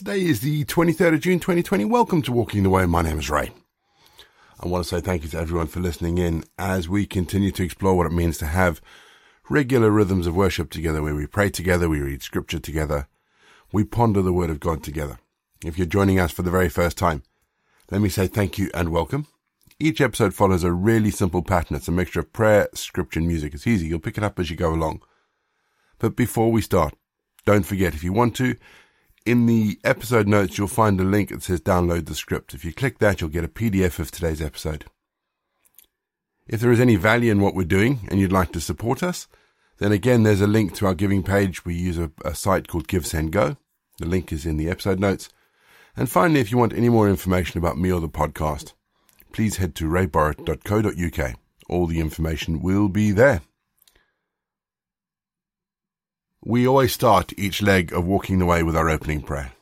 Today is the 23rd of June 2020. Welcome to Walking the Way. My name is Ray. I want to say thank you to everyone for listening in as we continue to explore what it means to have regular rhythms of worship together where we pray together, we read scripture together, we ponder the word of God together. If you're joining us for the very first time, let me say thank you and welcome. Each episode follows a really simple pattern. It's a mixture of prayer, scripture, and music. It's easy. You'll pick it up as you go along. But before we start, don't forget, if you want to, in the episode notes, you'll find a link that says download the script. If you click that, you'll get a PDF of today's episode. If there is any value in what we're doing and you'd like to support us, then again, there's a link to our giving page. We use a, a site called Give Send Go. The link is in the episode notes. And finally, if you want any more information about me or the podcast, please head to rayborrett.co.uk. All the information will be there. We always start each leg of walking the way with our opening prayer.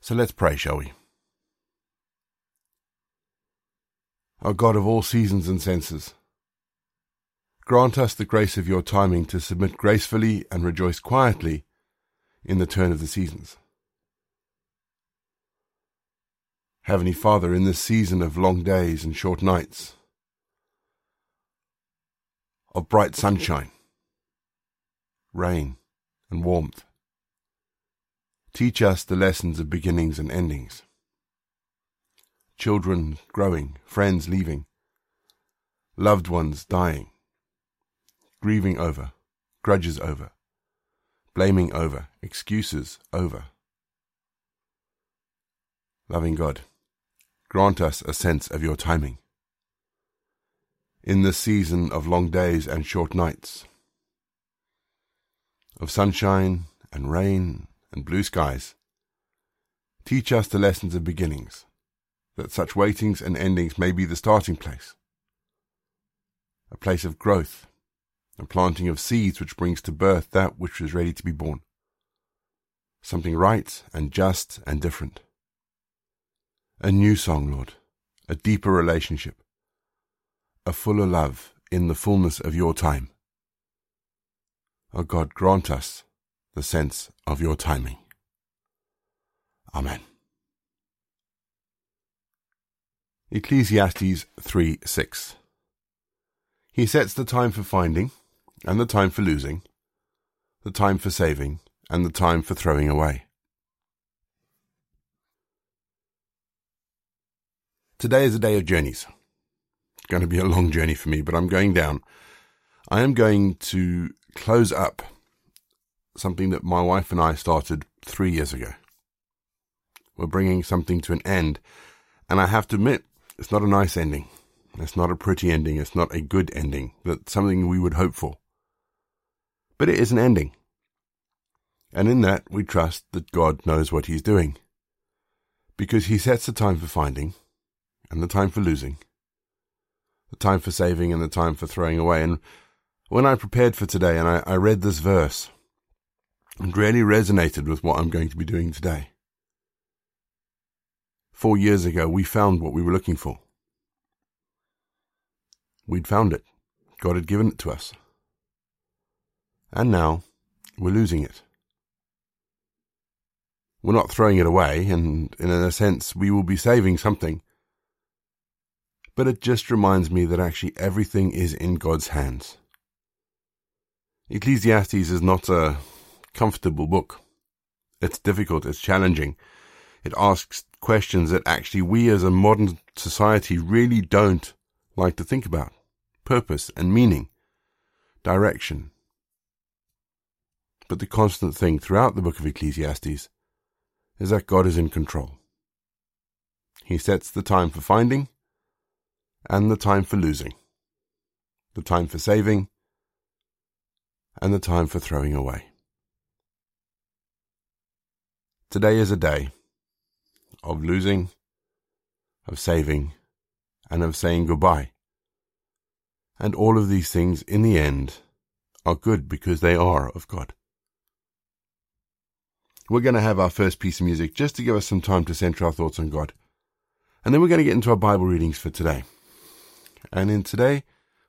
So let's pray, shall we? O God of all seasons and senses, grant us the grace of your timing to submit gracefully and rejoice quietly in the turn of the seasons. Heavenly Father, in this season of long days and short nights, of bright sunshine, rain, and warmth, teach us the lessons of beginnings and endings. Children growing, friends leaving, loved ones dying, grieving over, grudges over, blaming over, excuses over. Loving God grant us a sense of your timing. In the season of long days and short nights, of sunshine and rain and blue skies, teach us the lessons of beginnings, that such waitings and endings may be the starting place, a place of growth, a planting of seeds which brings to birth that which is ready to be born, something right and just and different. A new song, Lord, a deeper relationship, a fuller love in the fullness of your time. O God, grant us the sense of your timing. Amen. Ecclesiastes 3 6. He sets the time for finding, and the time for losing, the time for saving, and the time for throwing away. Today is a day of journeys. It's going to be a long journey for me, but I'm going down. I am going to close up something that my wife and I started three years ago. We're bringing something to an end, and I have to admit, it's not a nice ending. It's not a pretty ending. It's not a good ending. That's something we would hope for. But it is an ending. And in that, we trust that God knows what He's doing. Because He sets the time for finding, and the time for losing, the time for saving and the time for throwing away. And when I prepared for today and I, I read this verse, it really resonated with what I'm going to be doing today. Four years ago, we found what we were looking for. We'd found it. God had given it to us. And now, we're losing it. We're not throwing it away, and in a sense, we will be saving something but it just reminds me that actually everything is in God's hands. Ecclesiastes is not a comfortable book. It's difficult, it's challenging. It asks questions that actually we as a modern society really don't like to think about. Purpose and meaning, direction. But the constant thing throughout the book of Ecclesiastes is that God is in control. He sets the time for finding, and the time for losing, the time for saving, and the time for throwing away. Today is a day of losing, of saving, and of saying goodbye. And all of these things, in the end, are good because they are of God. We're going to have our first piece of music just to give us some time to center our thoughts on God. And then we're going to get into our Bible readings for today. And in today,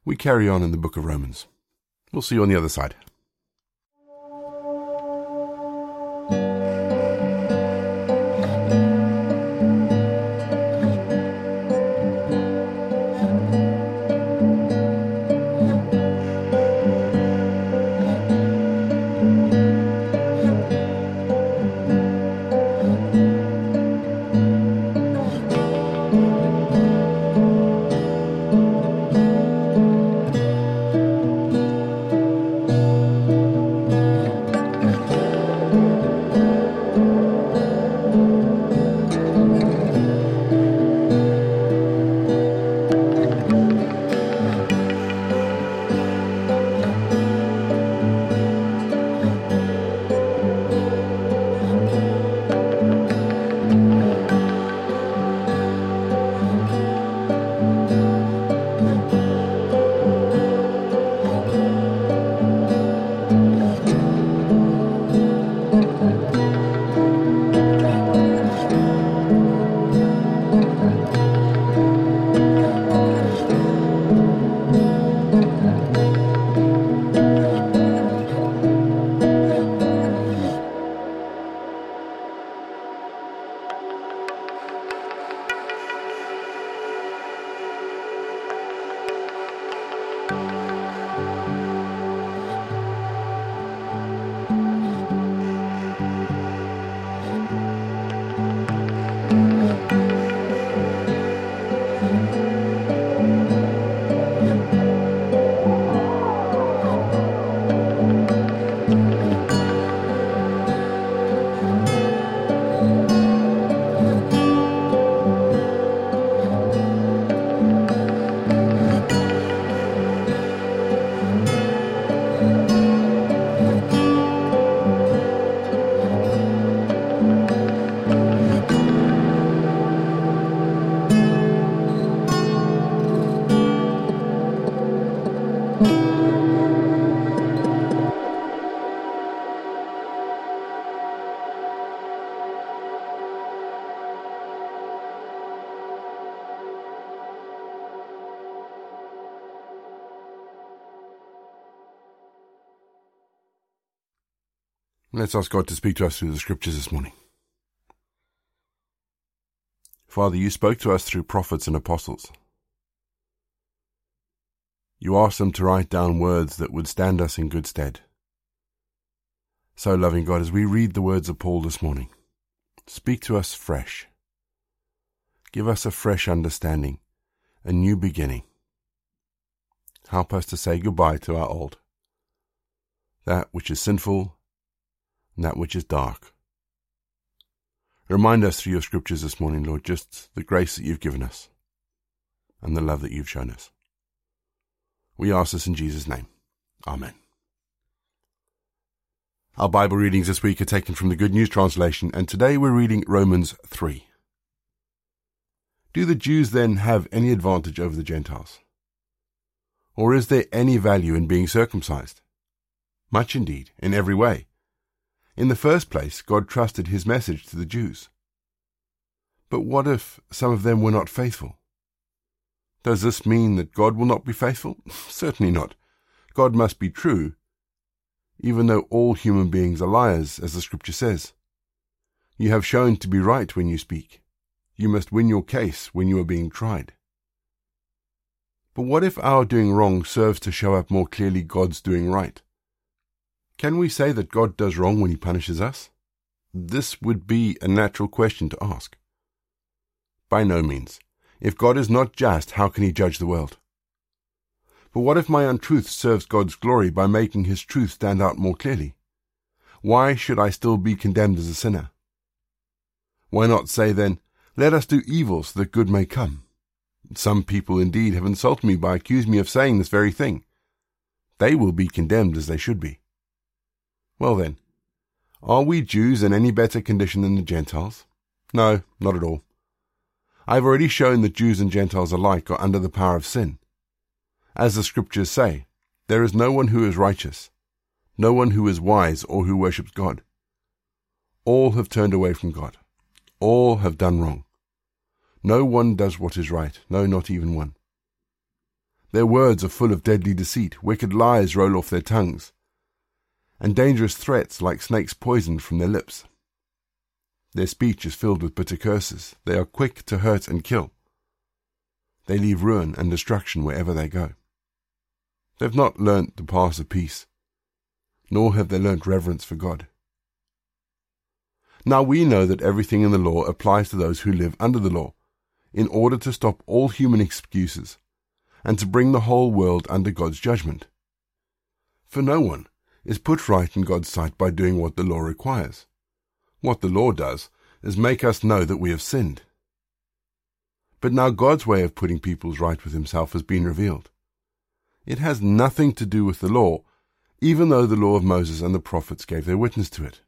we carry on in the book of Romans. We'll see you on the other side. Let's ask God to speak to us through the scriptures this morning. Father, you spoke to us through prophets and apostles. You asked them to write down words that would stand us in good stead. So, loving God, as we read the words of Paul this morning, speak to us fresh. Give us a fresh understanding, a new beginning. Help us to say goodbye to our old, that which is sinful, and that which is dark. Remind us through your scriptures this morning, Lord, just the grace that you've given us and the love that you've shown us. We ask this in Jesus' name. Amen. Our Bible readings this week are taken from the Good News Translation, and today we're reading Romans 3. Do the Jews then have any advantage over the Gentiles? Or is there any value in being circumcised? Much indeed, in every way. In the first place, God trusted his message to the Jews. But what if some of them were not faithful? Does this mean that God will not be faithful? Certainly not. God must be true, even though all human beings are liars, as the scripture says. You have shown to be right when you speak. You must win your case when you are being tried. But what if our doing wrong serves to show up more clearly God's doing right? Can we say that God does wrong when he punishes us? This would be a natural question to ask. By no means. If God is not just, how can he judge the world? But what if my untruth serves God's glory by making his truth stand out more clearly? Why should I still be condemned as a sinner? Why not say then, let us do evil so that good may come? Some people indeed have insulted me by accusing me of saying this very thing. They will be condemned as they should be. Well then, are we Jews in any better condition than the Gentiles? No, not at all. I've already shown that Jews and Gentiles alike are under the power of sin. As the scriptures say, there is no one who is righteous, no one who is wise or who worships God. All have turned away from God. All have done wrong. No one does what is right, no, not even one. Their words are full of deadly deceit, wicked lies roll off their tongues and dangerous threats like snakes poisoned from their lips. Their speech is filled with bitter curses. They are quick to hurt and kill. They leave ruin and destruction wherever they go. They have not learnt the paths of peace, nor have they learnt reverence for God. Now we know that everything in the law applies to those who live under the law, in order to stop all human excuses, and to bring the whole world under God's judgment. For no one, is put right in God's sight by doing what the law requires. What the law does is make us know that we have sinned. But now God's way of putting peoples right with himself has been revealed. It has nothing to do with the law, even though the law of Moses and the prophets gave their witness to it.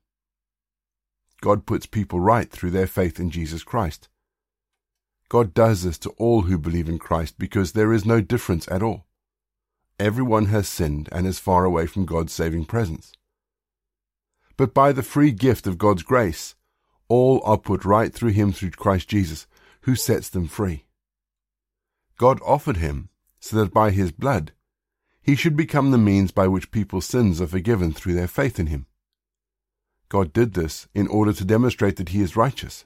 God puts people right through their faith in Jesus Christ. God does this to all who believe in Christ because there is no difference at all. Everyone has sinned and is far away from God's saving presence. But by the free gift of God's grace, all are put right through him through Christ Jesus, who sets them free. God offered him so that by his blood he should become the means by which people's sins are forgiven through their faith in him. God did this in order to demonstrate that he is righteous.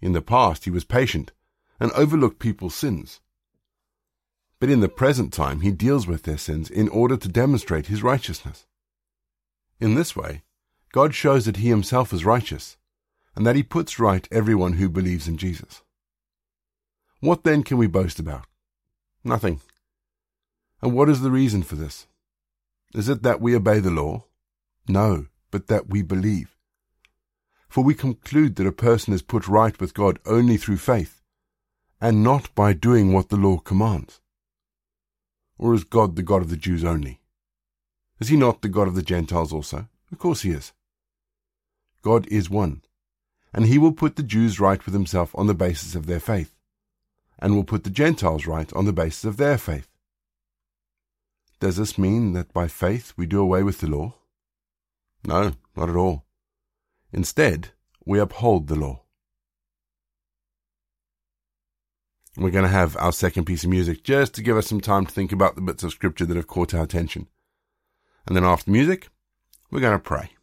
In the past he was patient and overlooked people's sins but in the present time he deals with their sins in order to demonstrate his righteousness. In this way, God shows that he himself is righteous, and that he puts right everyone who believes in Jesus. What then can we boast about? Nothing. And what is the reason for this? Is it that we obey the law? No, but that we believe. For we conclude that a person is put right with God only through faith, and not by doing what the law commands. Or is God the God of the Jews only? Is he not the God of the Gentiles also? Of course he is. God is one, and he will put the Jews right with himself on the basis of their faith, and will put the Gentiles right on the basis of their faith. Does this mean that by faith we do away with the law? No, not at all. Instead, we uphold the law. We're going to have our second piece of music just to give us some time to think about the bits of scripture that have caught our attention. And then after music, we're going to pray.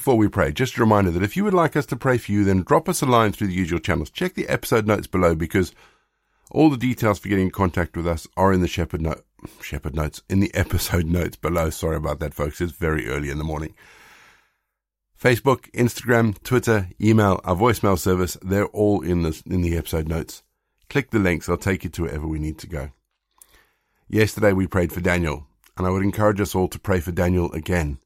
Before we pray, just a reminder that if you would like us to pray for you, then drop us a line through the usual channels. Check the episode notes below because all the details for getting in contact with us are in the Shepherd note, Shepherd notes, in the episode notes below. Sorry about that, folks. It's very early in the morning. Facebook, Instagram, Twitter, email, our voicemail service, they're all in the, in the episode notes. Click the links. I'll take you to wherever we need to go. Yesterday we prayed for Daniel, and I would encourage us all to pray for Daniel again.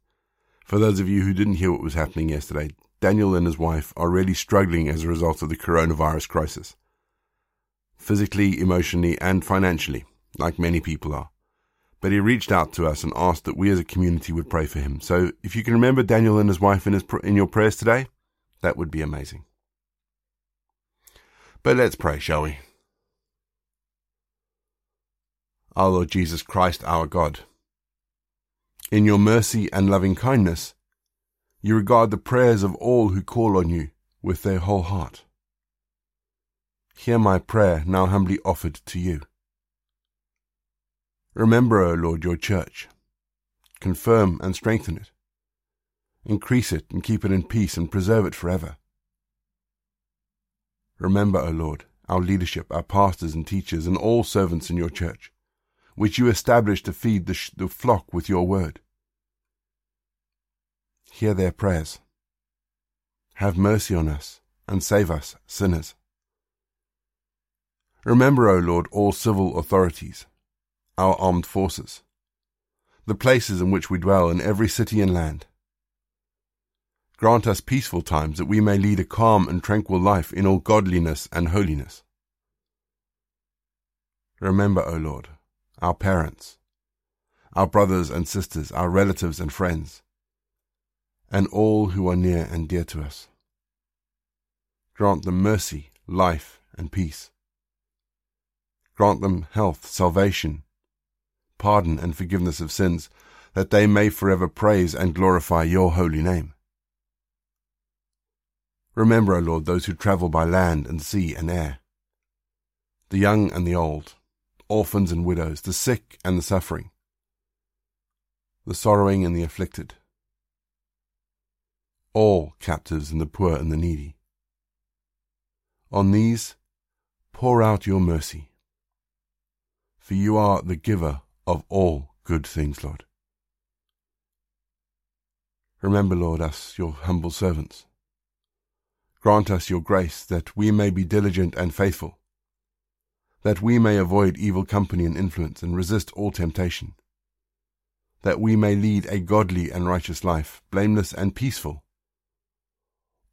For those of you who didn't hear what was happening yesterday, Daniel and his wife are really struggling as a result of the coronavirus crisis. Physically, emotionally, and financially, like many people are. But he reached out to us and asked that we as a community would pray for him. So if you can remember Daniel and his wife in, his, in your prayers today, that would be amazing. But let's pray, shall we? Our Lord Jesus Christ, our God in your mercy and loving kindness, you regard the prayers of all who call on you with their whole heart. Hear my prayer now humbly offered to you. Remember, O Lord, your church. Confirm and strengthen it. Increase it and keep it in peace and preserve it forever. Remember, O Lord, our leadership, our pastors and teachers, and all servants in your church which you established to feed the, sh- the flock with your word. Hear their prayers. Have mercy on us and save us, sinners. Remember, O Lord, all civil authorities, our armed forces, the places in which we dwell in every city and land. Grant us peaceful times that we may lead a calm and tranquil life in all godliness and holiness. Remember, O Lord, our parents, our brothers and sisters, our relatives and friends, and all who are near and dear to us. Grant them mercy, life, and peace. Grant them health, salvation, pardon, and forgiveness of sins, that they may forever praise and glorify your holy name. Remember, O Lord, those who travel by land and sea and air, the young and the old, orphans and widows, the sick and the suffering, the sorrowing and the afflicted, all captives and the poor and the needy. On these pour out your mercy, for you are the giver of all good things, Lord. Remember, Lord, us, your humble servants. Grant us your grace that we may be diligent and faithful that we may avoid evil company and influence and resist all temptation, that we may lead a godly and righteous life, blameless and peaceful,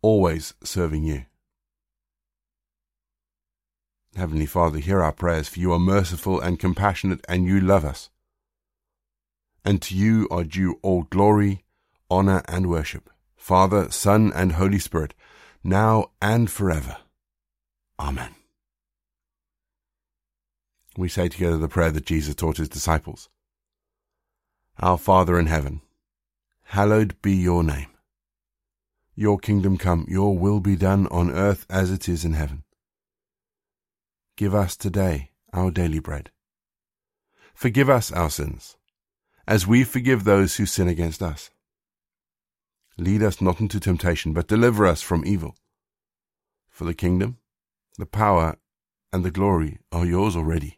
always serving you. Heavenly Father, hear our prayers, for you are merciful and compassionate, and you love us. And to you are due all glory, honor, and worship, Father, Son, and Holy Spirit, now and forever. Amen we say together the prayer that Jesus taught his disciples. Our Father in heaven, hallowed be your name. Your kingdom come, your will be done on earth as it is in heaven. Give us today our daily bread. Forgive us our sins, as we forgive those who sin against us. Lead us not into temptation, but deliver us from evil. For the kingdom, the power, and the glory are yours already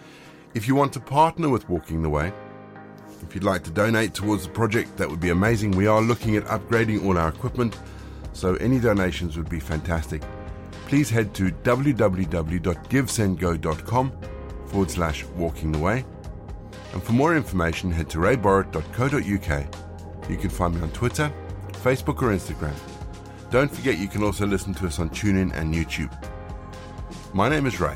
If you want to partner with Walking the Way, if you'd like to donate towards the project, that would be amazing. We are looking at upgrading all our equipment, so any donations would be fantastic. Please head to www.givesendgo.com forward slash walking the way. And for more information, head to rayborrett.co.uk. You can find me on Twitter, Facebook, or Instagram. Don't forget you can also listen to us on TuneIn and YouTube. My name is Ray.